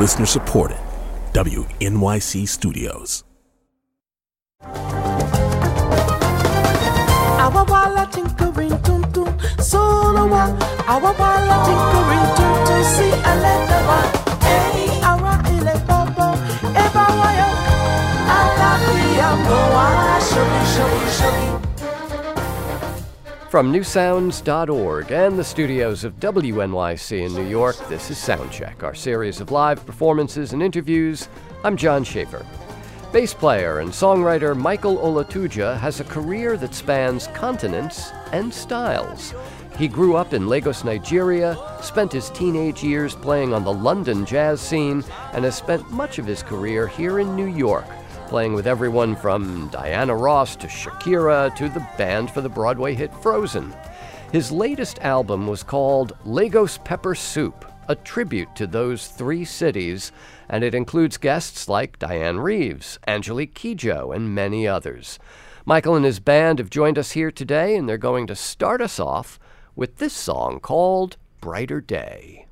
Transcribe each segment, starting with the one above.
Listener supported. WNYC Studios. Awawala tinkering tuntun, solowa. Awawala tinkering tuntun, si aletewa. Hey, awa ile eba shogi, shogi, shogi. From newsounds.org and the studios of WNYC in New York, this is Soundcheck, our series of live performances and interviews. I'm John Schaefer. Bass player and songwriter Michael Olatuja has a career that spans continents and styles. He grew up in Lagos, Nigeria, spent his teenage years playing on the London jazz scene, and has spent much of his career here in New York, playing with everyone from Diana Ross to Shakira to the band for the Broadway hit Frozen. His latest album was called Lagos Pepper Soup, a tribute to those three cities, and it includes guests like Dianne Reeves, Angelique Kidjo, and many others. Michael and his band have joined us here today, and they're going to start us off with this song called Brighter Day.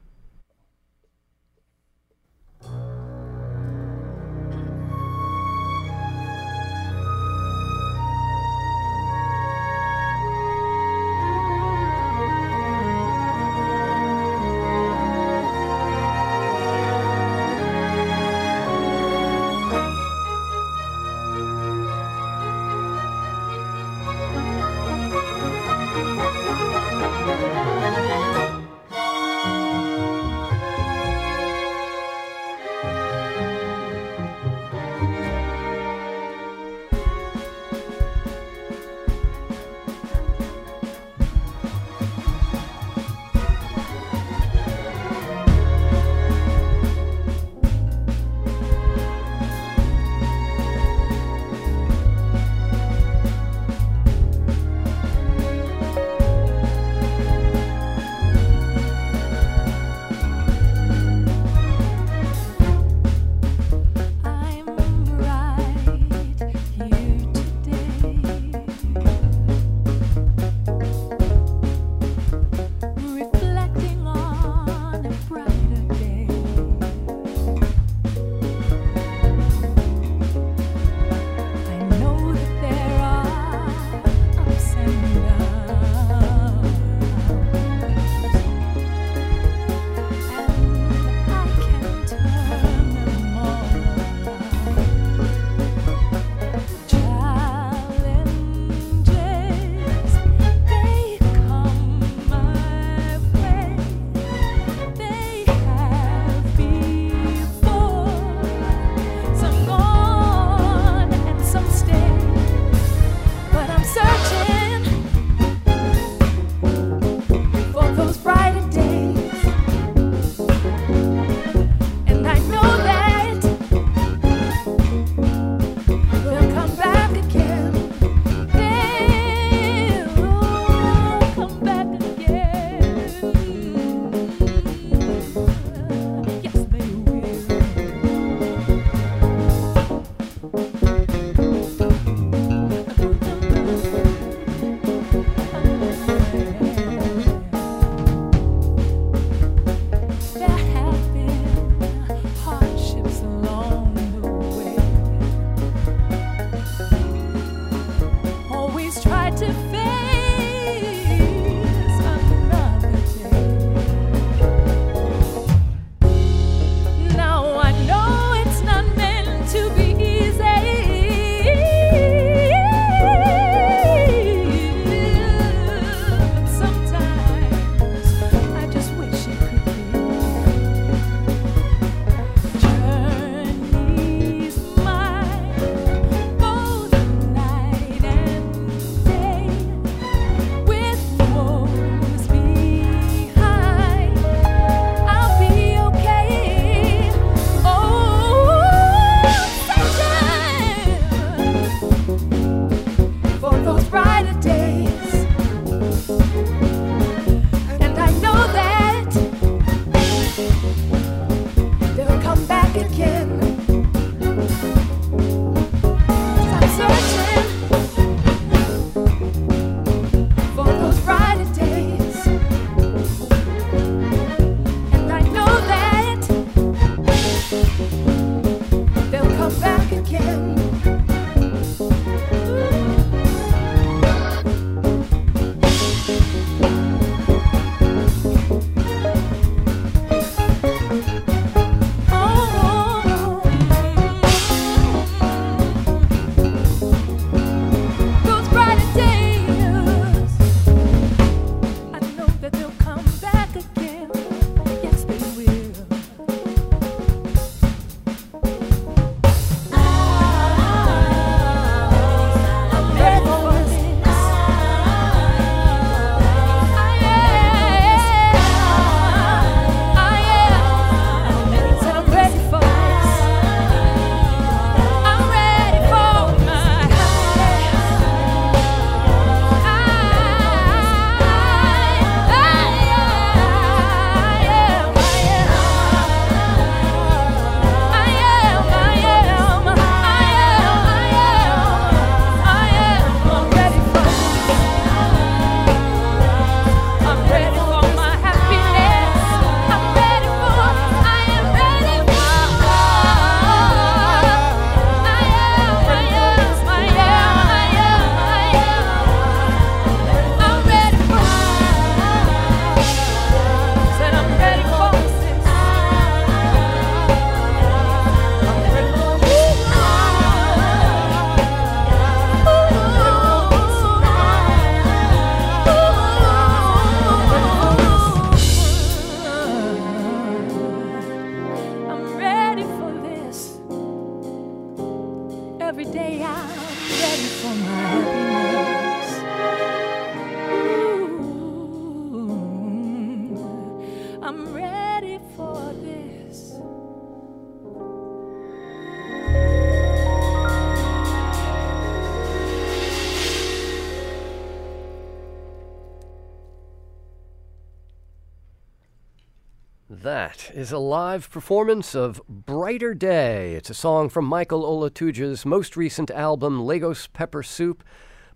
Is a live performance of Brighter Day. It's a song from Michael Olatuja's most recent album, Lagos Pepper Soup,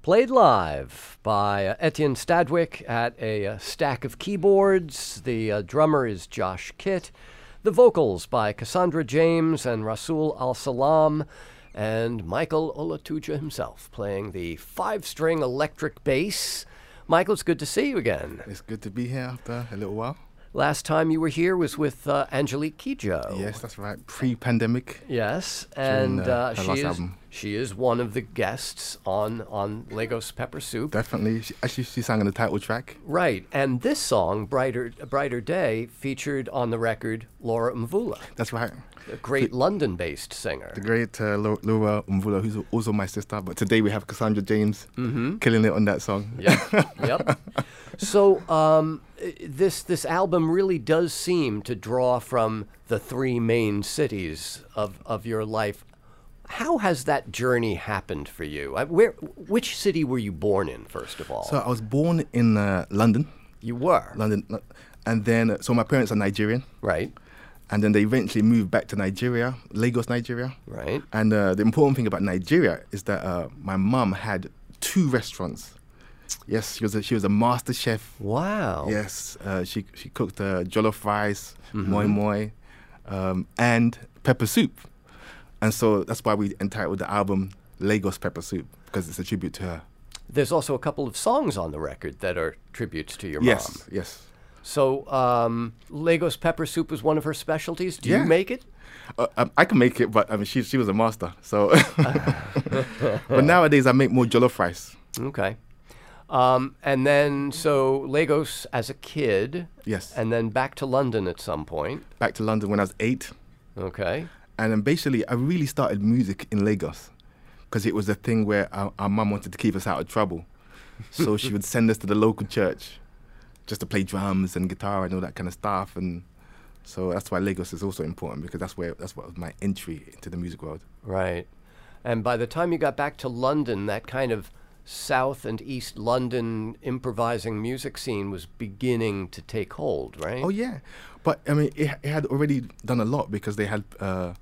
played live by uh, Etienne Stadwijk at a uh, stack of keyboards. The uh, drummer is Josh Kitt. The vocals by Cassandra James and Rasul Al Salam, and Michael Olatuja himself playing the five string electric bass. Michael, it's good to see you again. It's good to be here after a little while. Last time you were here was with uh, Angelique Kidjo. Yes, that's right. Pre-pandemic. Yes, During, and uh, uh, she is album. she is one of the guests on on Lagos Pepper Soup. Definitely. She, actually, she sang on the title track. right, and this song, "Brighter Brighter Day," featured on the record Laura Mvula, That's right. A great London-based singer. The great uh, Laura Mvula, who's also my sister. But today we have Cassandra James Mm-hmm. killing it on that song. Yep, yep. So um, this this album really does seem to draw from the three main cities of of your life. How has that journey happened for you? Uh, Where, which city were you born in, first of all? So I was born in uh, London, you were London, and then so my parents are Nigerian, right, and then they eventually moved back to Nigeria, Lagos, Nigeria. right. And uh, the important thing about Nigeria is that uh, my mum had two restaurants. Yes, she was a, she was a master chef. Wow. Yes, uh, she she cooked uh, jollof rice, Mm-hmm. moi moi, um, and pepper soup, and so that's why we entitled the album Lagos Pepper Soup because it's a tribute to her. There's also a couple of songs on the record that are tributes to your mom. Yes, yes. So um, Lagos pepper soup was one of her specialties. Do Yeah. you make it? Uh, um, I can make it, but I mean she she was a master. So, but nowadays I make more jollof rice. Okay. Um, and then, so Lagos as a kid. Yes. And then back to London at some point. Back to London when I was eight. Okay. And then basically, I really started music in Lagos because it was a thing where our, our mum wanted to keep us out of trouble. So she would send us to the local church just to play drums and guitar and all that kind of stuff. And so that's why Lagos is also important because that's where that's what was my entry into the music world. Right. And by the time you got back to London, that kind of South and East London improvising music scene was beginning to take hold, right? Oh yeah, but I mean, it, it had already done a lot because they had uh,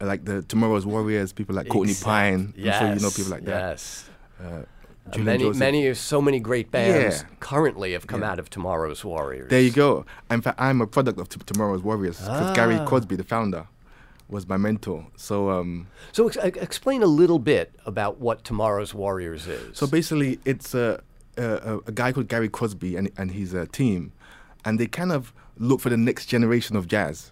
like the Tomorrow's Warriors, people like Courtney Exact- Pine. Yes. I'm sure you know people like that. Yes. Uh, Julian many, Joseph. many, so many great bands Yeah. currently have come Yeah. out of Tomorrow's Warriors. There you go. In fact, I'm a product of t- Tomorrow's Warriors because Gary Ah. Crosby, the founder, was my mentor. So, um, So ex- ex- explain a little bit about what Tomorrow's Warriors is. so basically, it's a, a, a- guy called Gary Crosby and, and his uh, team, and they kind of look for the next generation of jazz.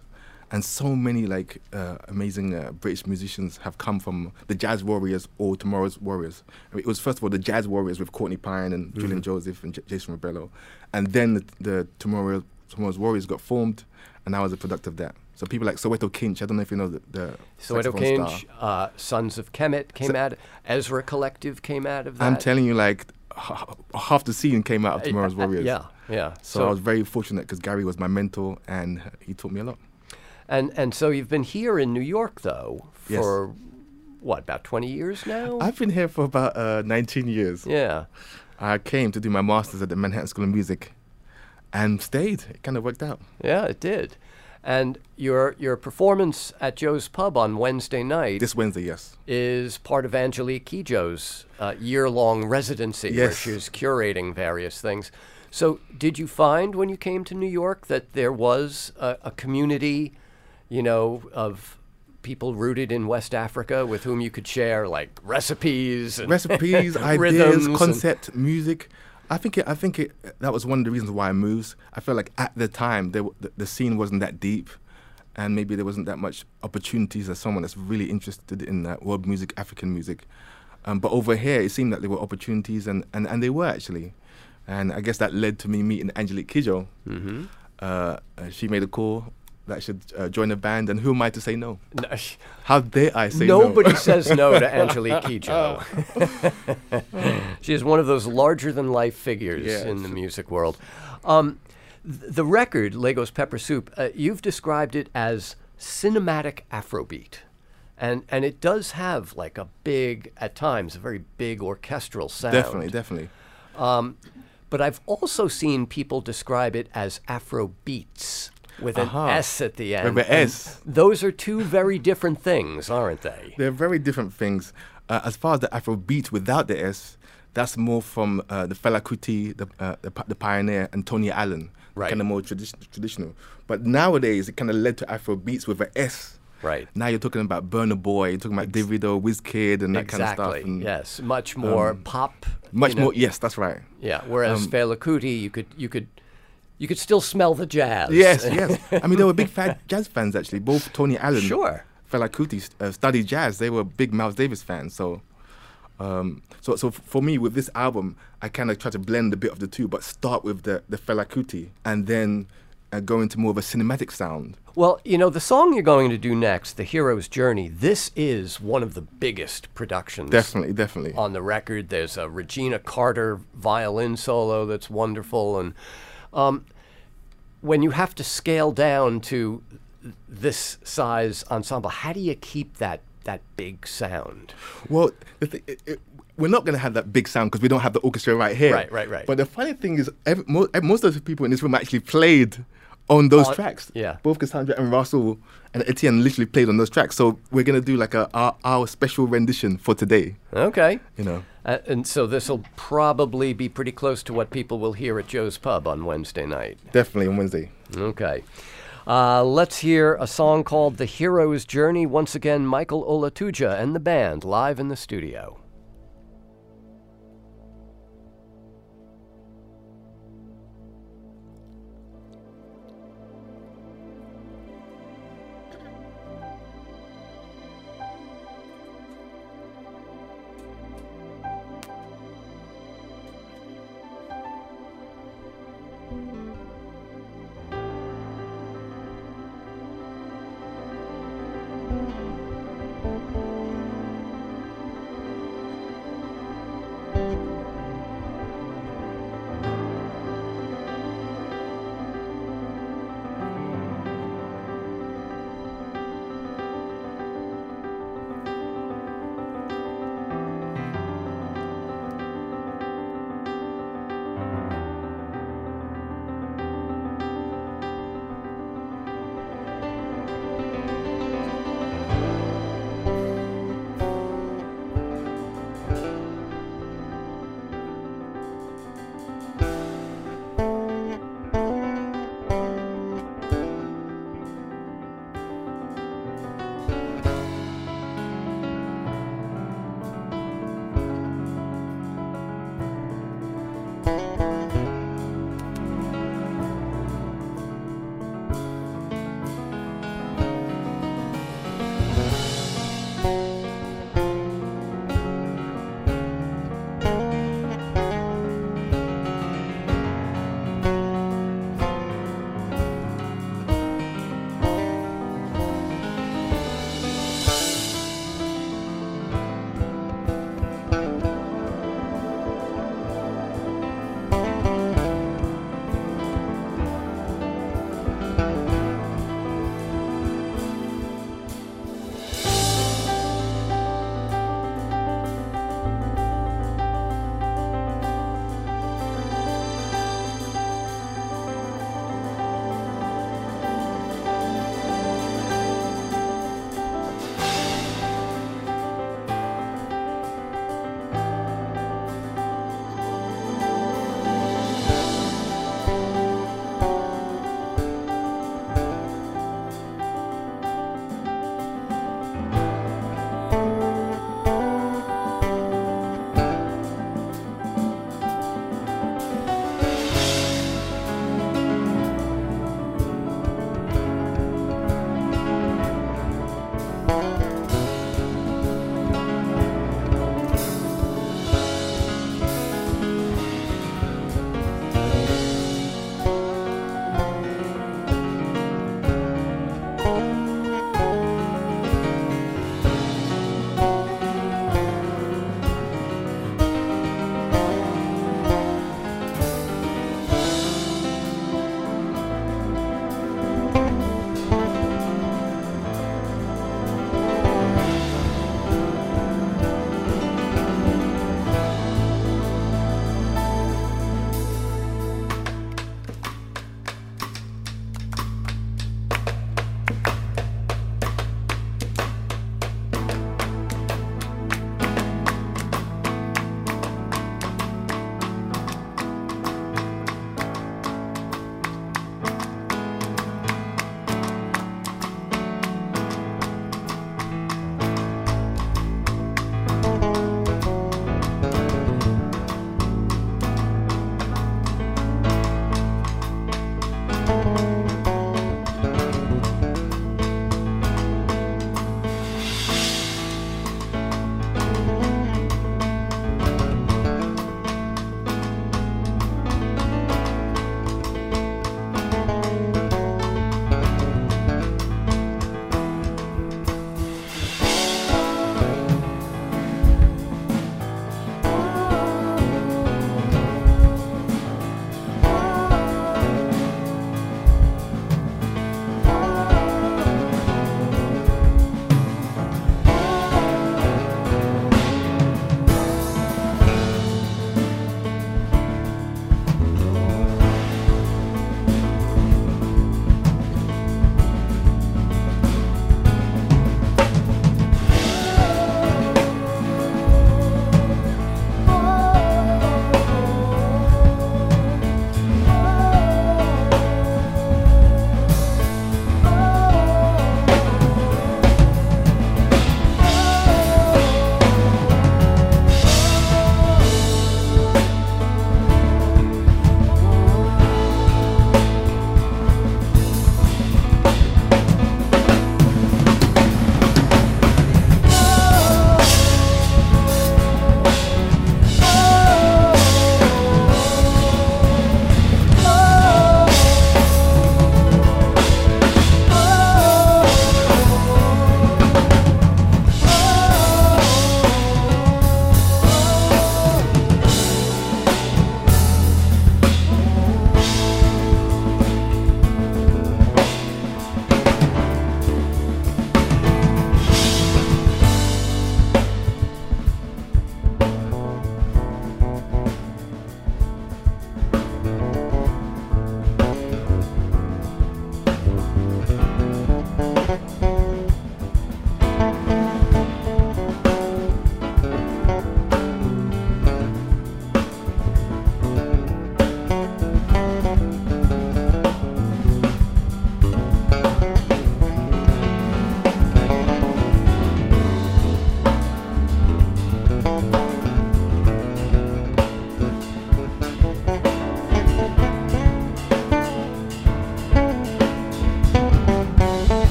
And so many like uh, amazing uh, British musicians have come from the Jazz Warriors or Tomorrow's Warriors. I mean, it was first of all the Jazz Warriors with Courtney Pine and Julian Joseph and J- Jason Rebello, and then the, the Tomorrow, Tomorrow's Warriors got formed, and I was a product of that. So people like Soweto Kinch, I don't know if you know the, the Soweto Kinch, star. uh, Sons of Kemet came So- out. Ezra Collective came out of that. I'm telling you, like h- half the scene came out of Tomorrow's uh, Warriors. Yeah, yeah. So, I was very fortunate because Gary was my mentor and he taught me a lot. And and so you've been here in New York though Yes. for what about 20 years now? I've been here for about uh, 19 years. yeah. I came to do my master's at the Manhattan School of Music and stayed. It kind of worked out. Yeah, it did. And your your performance at Joe's Pub on Wednesday night This Wednesday, yes. is part of Angelique Kidjo's uh, year-long residency where she's curating various things. So, did you find when you came to New York that there was a, a community, you know, of people rooted in West Africa with whom you could share like recipes and Recipes, ideas, and- concept, music. I think it, I think it, that was one of the reasons why I moved. I felt like at the time there, the, the scene wasn't that deep, and maybe there wasn't that much opportunities as someone that's really interested in uh, world music, African music. Um, but over here, it seemed that there were opportunities, and, and, and they were actually. And I guess that led to me meeting Angelique Kidjo. Mhm. Uh, uh, she made a call that should uh, join a band, and who am I to say no? No, How dare I say Nobody no? Nobody says no to Angelique Kidjo. she is one of those larger than life figures Yeah, in the music world. Um, th- the record, Lagos Pepper Soup, uh, you've described it as cinematic Afrobeat. And, and it does have like a big, at times, a very big orchestral sound. Definitely, definitely. But I've also seen people describe it as Afro beats with an Aha. S at the end. With an S. Those are two very different things, aren't they? They're very different things. Uh, as far as the Afro beat without the S, that's more from uh, the Fela Kuti, the, uh, the, the pioneer, and Tony Allen. Right. Kind of more tradi- traditional. But nowadays, it kind of led to Afro beats with an S. Right. Now you're talking about Burna Boy, you're talking about Davido, Wizkid, and that exactly. kind of stuff. And yes, much more pop. Much you know, more, yes, that's right. Yeah. Whereas Fela Kuti, you could you could you could still smell the jazz. Yes, yes. I mean, they were big jazz fans, actually. Both Tony Allen Sure. Fela Kuti uh, studied jazz. They were big Miles Davis fans. So, um, so, so f- for me, with this album, I kind of try to blend a bit of the two, but start with the the Fela Kuti and then uh, go into more of a cinematic sound. Well, you know, the song you're going to do next, The Hero's Journey, this is one of the biggest productions Definitely, definitely. on the record. There's a Regina Carter violin solo that's wonderful. And um, when you have to scale down to this size ensemble, how do you keep that, that big sound? Well, the thi- it, it, we're not going to have that big sound because we don't have the orchestra right here. Right, right, right. But the funny thing is, every, mo- most of the people in this room actually played on those On- tracks. yeah. Both Cassandra and Russell and Etienne literally played on those tracks. So we're going to do like a our, our special rendition for today. Okay. You know. Uh, and so this will probably be pretty close to what people will hear at Joe's Pub on Wednesday night. Definitely on Wednesday. Okay. Uh, let's hear a song called The Hero's Journey. Once again, Michael Olatuja and the band live in the studio.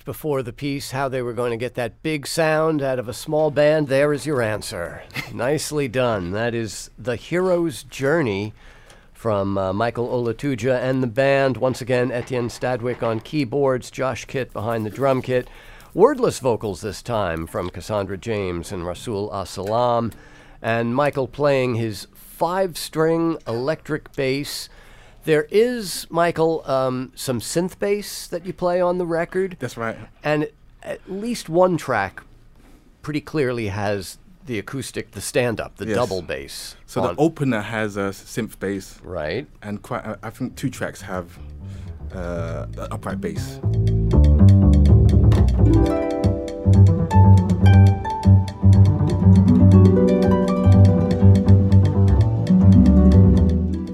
Asked before the piece how they were going to get that big sound out of a small band. There is your answer. Nicely done. That is The Hero's Journey from uh, Michael Olatuja and the band. Once again, Etienne Stadwijk on keyboards, Josh Kitt behind the drum kit. Wordless vocals this time from Cassandra James and Rasul Asalam. And Michael playing his five string electric bass. There is, Michael, um, some synth bass that you play on the record. That's right. And at least one track pretty clearly has the acoustic, the stand up, the Yes. double bass. So the opener has a synth bass, Right. and quite. Uh, I think two tracks have uh, upright bass.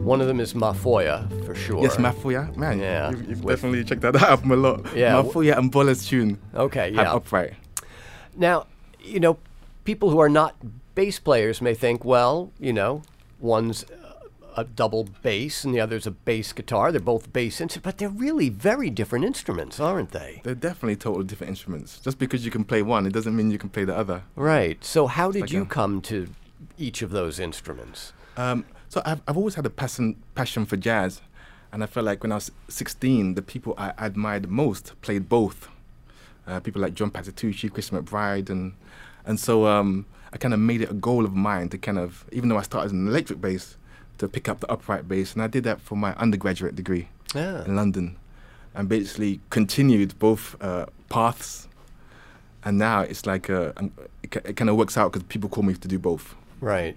One of them is Mafoya, for sure. Yes, Mafuya, man. Yeah, you've, you've with- definitely checked that album a lot. Yeah, Mafuya and Bola's tune Okay, yeah. upright. Now, you know, people who are not bass players may think, well, you know, one's a double bass and the other's a bass guitar. They're both bass instruments, but they're really very different instruments, aren't they? They're definitely totally different instruments. Just because you can play one, it doesn't mean you can play the other. Right. So, how did like you a- come to each of those instruments? Um, so I've, I've always had a passion passion for jazz, and I felt like when I was 16, the people I admired most played both. Uh, people like John Patitucci, Chris McBride, and and so um, I kind of made it a goal of mine to kind of, even though I started as an electric bass, to pick up the upright bass, and I did that for my undergraduate degree Yeah. in London, and basically continued both uh, paths. And now it's like um, it, it kind of works out because people call me to do both. Right.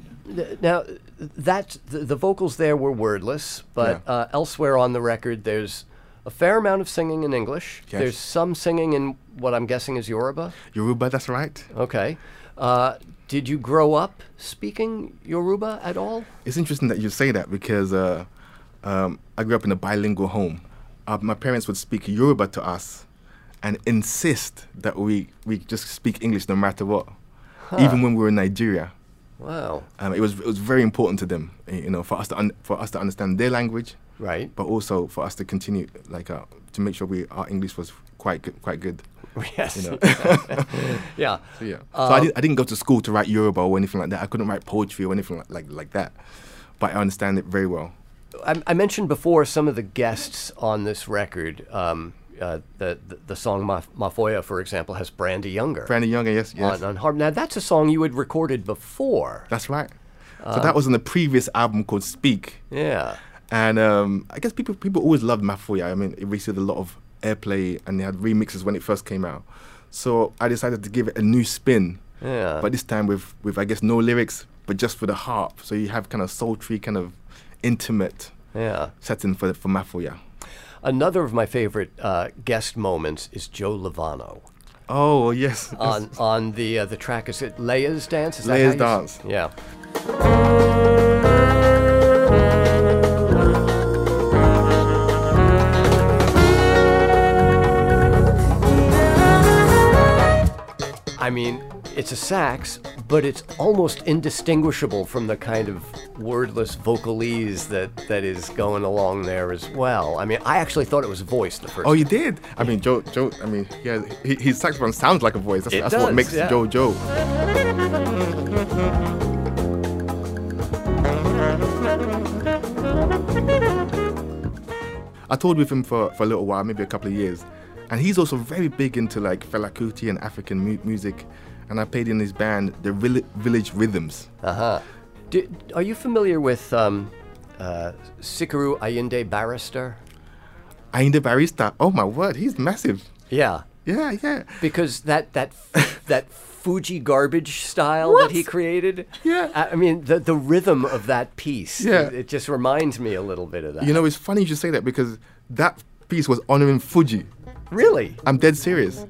Now, that the, the vocals there were wordless, but Yeah. uh, elsewhere on the record, there's a fair amount of singing in English. Yes. There's some singing in what I'm guessing is Yoruba. Yoruba, that's right. Okay. Uh, did you grow up speaking Yoruba at all? It's interesting that you say that because uh, um, I grew up in a bilingual home. Uh, my parents would speak Yoruba to us and insist that we, we just speak English no matter what, even when we were in Nigeria. Wow. Um, it was it was very important to them, you know, for us to un- for us to understand their language, Right. but also for us to continue like uh, to make sure we our English was quite good, quite good. Yes. You know. yeah. So yeah. so I, didn't, I didn't go to school to write Yoruba or anything like that. I couldn't write poetry or anything like like, like that, but I understand it very well. I, I mentioned before some of the guests on this record. Um, uh, the, the the song Ma- Mafoya, for example, has Brandee Younger Brandon Younger, yes, yes. on, on harp. Now that's a song you had recorded before. That's right. So that was on the previous album called Speak, Yeah. and um, I guess people people always loved Mafuya. I mean, it received a lot of airplay, and they had remixes when it first came out. So I decided to give it a new spin, Yeah. but this time with with I guess no lyrics, but just for the harp. So you have kind of sultry, kind of intimate yeah. setting for for Mafuya. Another of my favorite uh, guest moments is Joe Lovano Oh yes, on on the uh, the track. Is it Leia's dance? Is Leia's Dance. Yeah. I mean, it's a sax, but it's almost indistinguishable from the kind of wordless vocalese that, that is going along there as well. I mean, I actually thought it was voice the first Oh, you did? I mean, Joe. Joe. I mean, yeah, he, his saxophone sounds like a voice. That's, that's does, what makes yeah. Joe Joe. I toured with him for, for a little while, maybe a couple of years, and he's also very big into like Fela Kuti and African mu- music. And I played in his band, the Vill- Village Rhythms. Uh-huh. Do, are you familiar with um, uh, Sikiru Ayinde Barrister? Barista. Oh my word, he's massive. Yeah, Yeah, yeah. because that that that Fuji garbage style that he created. Yeah. I I mean the the rhythm of that piece. Yeah. it, it just reminds me a little bit of that. You know, it's funny you should say that because that piece was honoring Fuji. Really? I'm dead serious.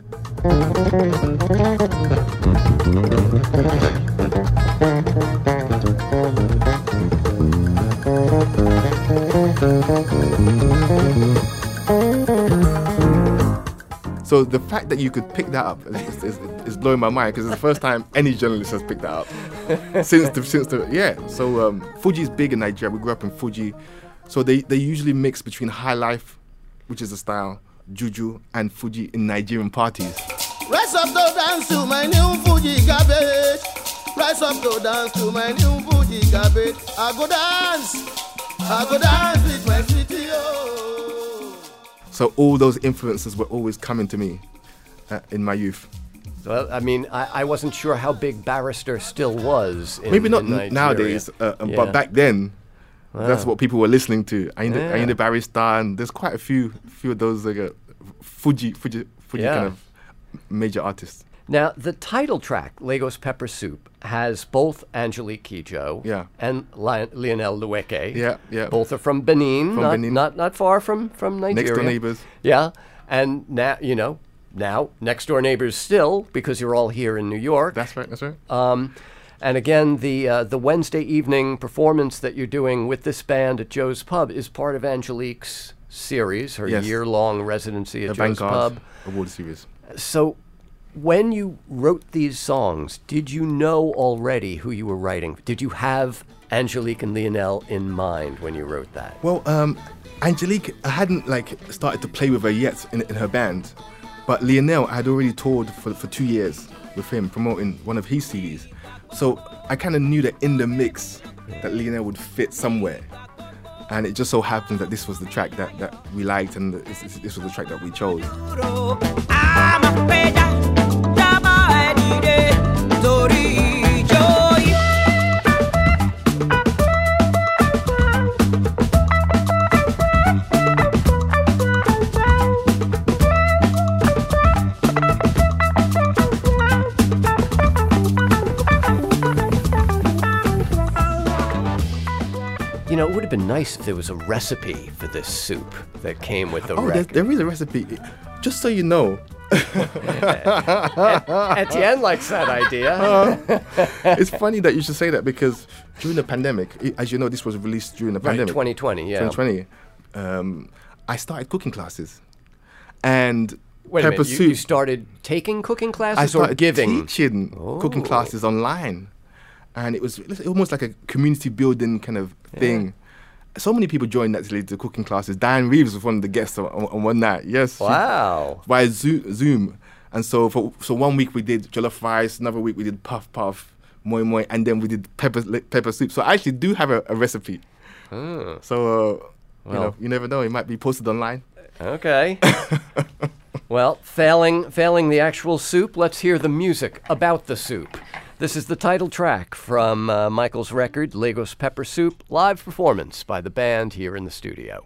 So the fact that you could pick that up is, is, is blowing my mind because it's the first time any journalist has picked that up since the since the yeah. So um, Fuji is big in Nigeria. We grew up in Fuji, so they they usually mix between high life, which is a style, juju, and Fuji in Nigerian parties. Rise up to dance to my new Fuji garbage. Rise up to dance to my new Fuji garbage. I go dance, I go dance with my sweetie. Oh. So all those influences were always coming to me uh, in my youth. Well, I mean, I, I wasn't sure how big Barrister still was. In, Maybe not in n- nowadays, uh, uh, Yeah. but back then, that's what people were listening to. Ayinde, Yeah. Ayinde Barrister, and there's quite a few, few of those like uh, Fuji, Fuji, Fuji Yeah. kind of major artists. Now, the title track, Lagos Pepper Soup, has both Angelique Kidjo Yeah. and Li- Lionel Loueke. Yeah, yeah. Both are from Benin, From not, Benin. not not far from from Nigeria. Next door neighbors. Yeah, and now you know now next door neighbors still because you're all here in New York. That's right. That's right. Um, and again, the uh, the Wednesday evening performance that you're doing with this band at Joe's Pub is part of Angelique's series, her Yes. year-long residency at the Joe's Vanguard Pub. Award Series. So, when you wrote these songs, did you know already who you were writing? Did you have Angelique and Lionel in mind when you wrote that? Well, um, Angelique, I hadn't like started to play with her yet in, in her band, but Lionel I had already toured for, for two years with him promoting one of his CDs. So I kind of knew that in the mix that Lionel would fit somewhere. And it just so happened that this was the track that, that we liked and this, this was the track that we chose. Have been nice if there was a recipe for this soup that came with the Oh, there, there is a recipe. Just so you know, Etienne likes that idea. it's funny that you should say that because during the pandemic, as you know, this was released during the right, pandemic. 2020, yeah. 2020, um, I started cooking classes, and Wait a pepper minute, you, soup. you started taking cooking classes I or started giving? teaching cooking Oh. classes online, and it was almost like a community building kind of thing. So many people joined actually the cooking classes. Dianne Reeves was one of the guests on, on, on one night. Yes, she- Wow. via Zoom. And so for so one week we did jollof rice, another week we did puff puff, moi moi, and then we did pepper pepper soup. So I actually do have a, a recipe. So uh, you Well. know, you never know. It might be posted online. Okay. well, failing failing the actual soup, let's hear the music about the soup. This is the title track from uh, Michael's record, Lagos Pepper Soup, live performance by the band here in the studio.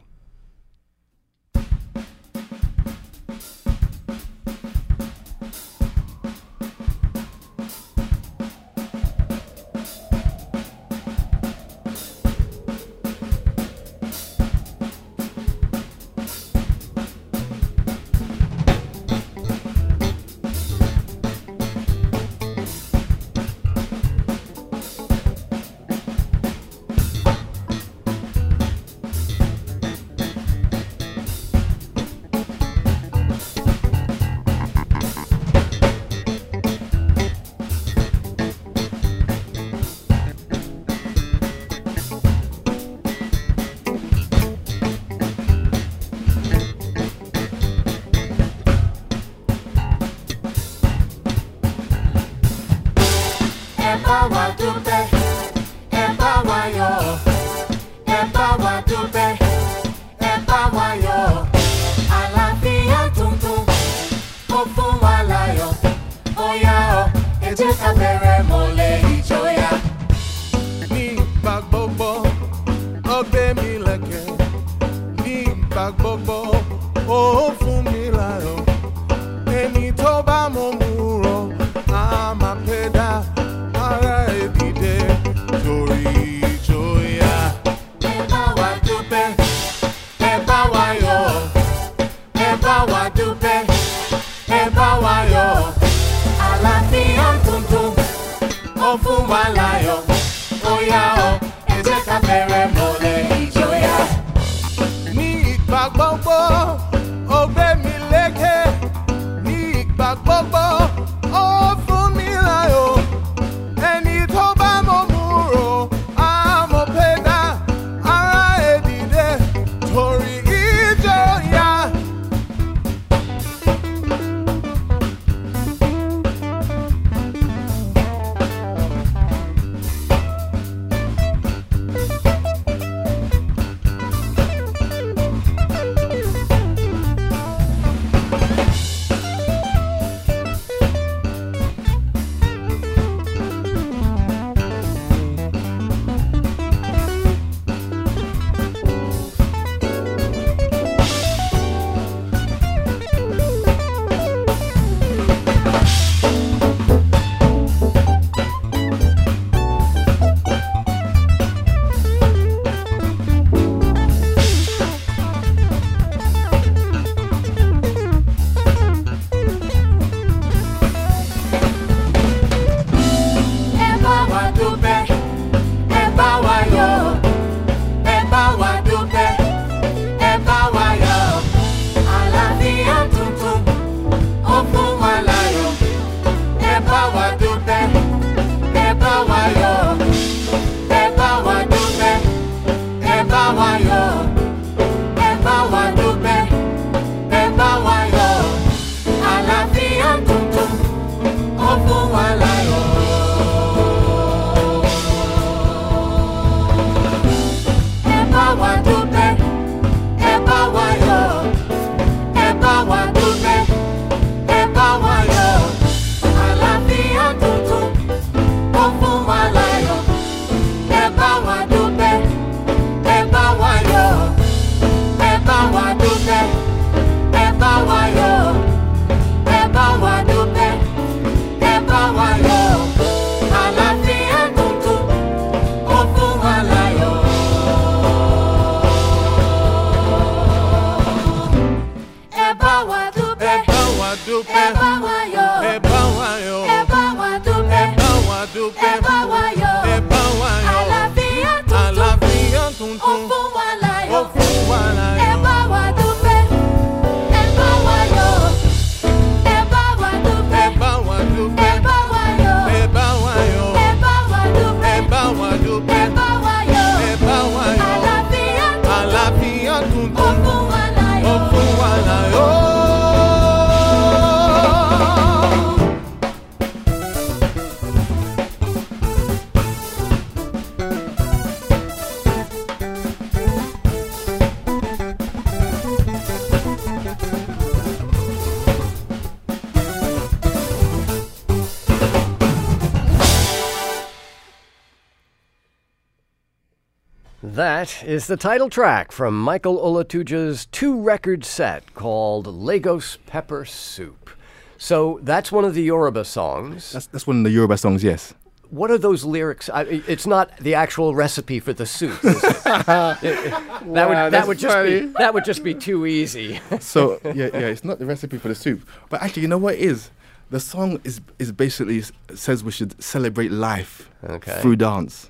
That is the title track from Michael Olatuja's two record set called Lagos Pepper Soup. So that's one of the Yoruba songs. That's that's one of the Yoruba songs. Yes. What are those lyrics? I, it's not the actual recipe for the soup. It? It- it- that would that would just be that would just be too easy. So yeah, yeah, it's not the recipe for the soup, but actually, you know what it is? The song is is basically says we should celebrate life Okay. through dance,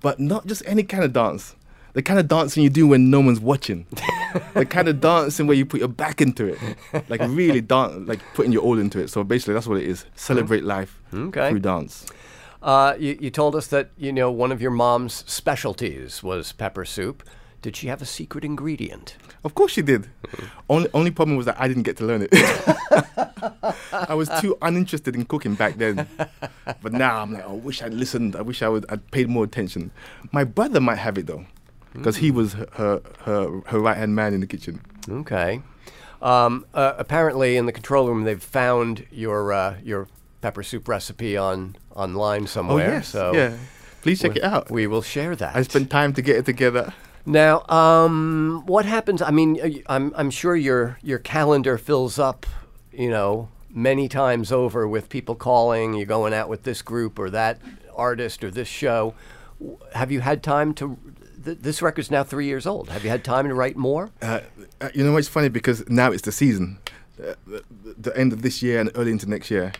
but not just any kind of dance. The kind of dancing you do when no one's watching. the kind of dancing where you put your back into it, like really dance, like putting your all into it. So basically, that's what it is. Celebrate life Okay. through dance. Uh, you, you told us that you know one of your mom's specialties was pepper soup. Did she have a secret ingredient? Of course she did. only only problem was that I didn't get to learn it. I was too uninterested in cooking back then. But now I'm like, I wish I'd listened. I wish I would. I'd paid more attention. My brother might have it though, because he was her her her, her right hand man in the kitchen. Okay. Um, uh, apparently, in the control room, they've found your uh, your pepper soup recipe on online somewhere. So Oh, yeah. Please check we- it out. We will share that. I spent time to get it together. Now, um, what happens? I mean, I'm I'm sure your your calendar fills up, you know, many times over with people calling. You're going out with this group or that artist or this show. Have you had time to? Th- this record's now three years old. Have you had time to write more? Uh, uh, you know what's funny because now it's the season, uh, the, the end of this year and early into next year.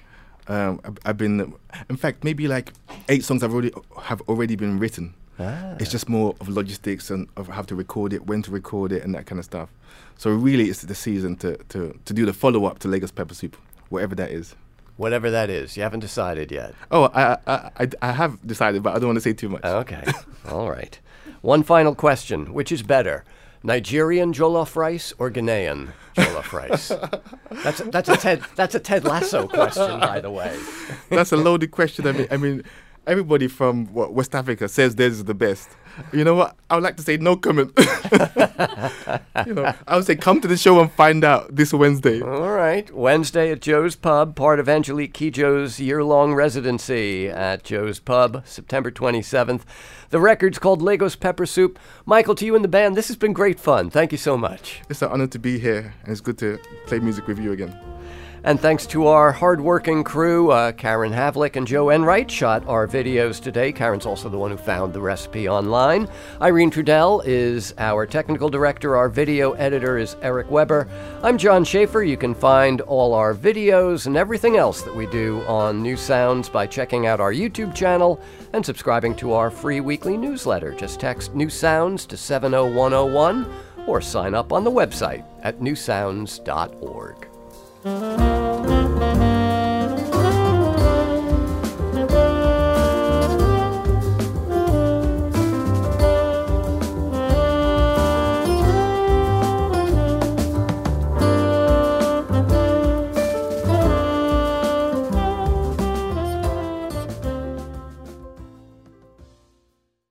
Um, I've, I've been, in fact, maybe like eight songs have already have already been written. Ah. It's just more of logistics and of how to record it, when to record it, and that kind of stuff. So really, it's the season to to, to do the follow up to Lagos Pepper Soup, whatever that is. Whatever that is, you haven't decided yet. Oh, I I, I, I have decided, but I don't want to say too much. Oh, okay. All right. One final question. Which is better, Nigerian jollof rice or Ghanaian jollof rice? That's a, that's a Ted that's a Ted Lasso question, by the way. That's a loaded question. I mean, I mean, everybody from what, West Africa says theirs is the best. You know what? I would like to say no comment. you know, I would say come to the show and find out this Wednesday. All right. Wednesday at Joe's Pub, part of Angelique Kidjo's year long residency at Joe's Pub, September 27th. The record's called Lagos Pepper Soup. Michael, to you and the band, this has been great fun. Thank you so much. It's an honor to be here, and it's good to play music with you again. And thanks to our hardworking crew, uh, Karen Havlick and Joe Enright shot our videos today. Karen's also the one who found the recipe online. Irene Trudel is our technical director. Our video editor is Eric Weber. I'm John Schaefer. You can find all our videos and everything else that we do on New Sounds by checking out our YouTube channel and subscribing to our free weekly newsletter. Just text New Sounds to 70101 or sign up on the website at newsounds.org. Música